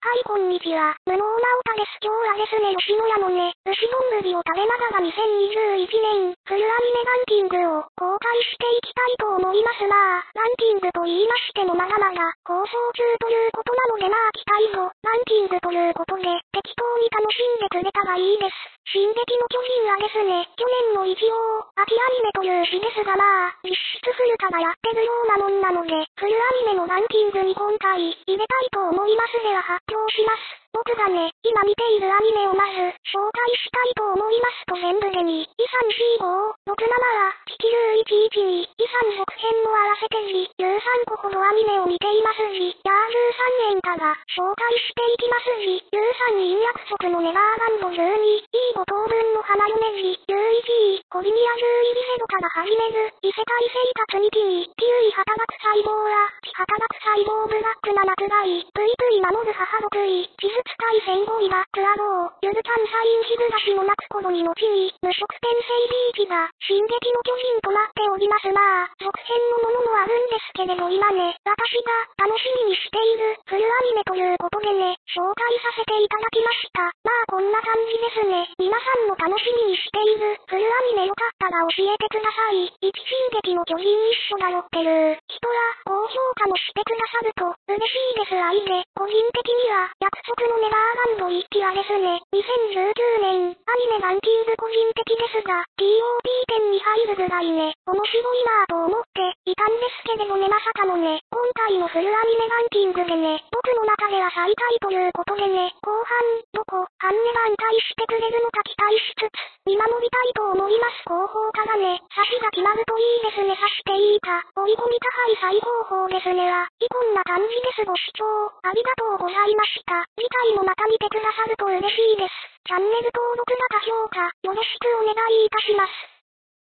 はい、こんにちは。無能なおたです。今日はですね、吉野家のね、牛丼を食べながら2021年、フルアニメランキングを公開していきたいと思いますまあ、ランキングと言いましてもまだまだ放送中ということなのでまあ期待度、ランキングということで、適当に楽しんでくれたらいいです。進撃の巨人はですね、去年の一応、秋アニメという日ですがまあ、実質フルタがやってるようなもんなので、フルアニメのランキングに今回、入れたいと思いますではします。僕がね、今見ているアニメをまず、紹介したいと思います。と全部で2、2、3、4、5、6、7は、地球112、2、3続編も合わせてじ13個ほどアニメを見ています。し、ヤー13年かが、紹介していきます。し、13陰約束のネバーランド12、E5 等分の花嫁時、11位、コリニア12ビセドから始める、異世界生活に T、9位働く細胞は、働く細胞ブラック7くらい、ぷいぷい守る母6位、地図使い戦後イバックアロー、ゆるたんサイン日暮らしもなく頃にのちに、無色転生ビーチが、進撃の巨人となっておりますまあ、続編のものもあるんですけれど今ね、私が楽しみにしている、フルアニメということでね、紹介させていただきました。まあこんな感じですね。皆さんも楽しみに、教えてください。一進撃の巨人一緒だよっていう人は、高評価もしてくださると、嬉しいです愛で、個人的には、約束のネバーランド1期はですね、2019年、アニメランキング個人的ですが、TOP10 に入るぐらいね、面白いなぁと思っていたんですけれどねまさかのね、今回のフルアニメランキングでね、僕の中では最下位ということでね、後半、どこ、ハンネが安泰してくれるのか期待しつつ、見守りたいと思います後方からね、差しが決まるといいですね差していいか、追い込み高い最高峰ですねは、いこんな感じですご視聴、ありがとうございました。次回もまた見てくださると嬉しいです。チャンネル登録また評価、よろしくお願いいたします。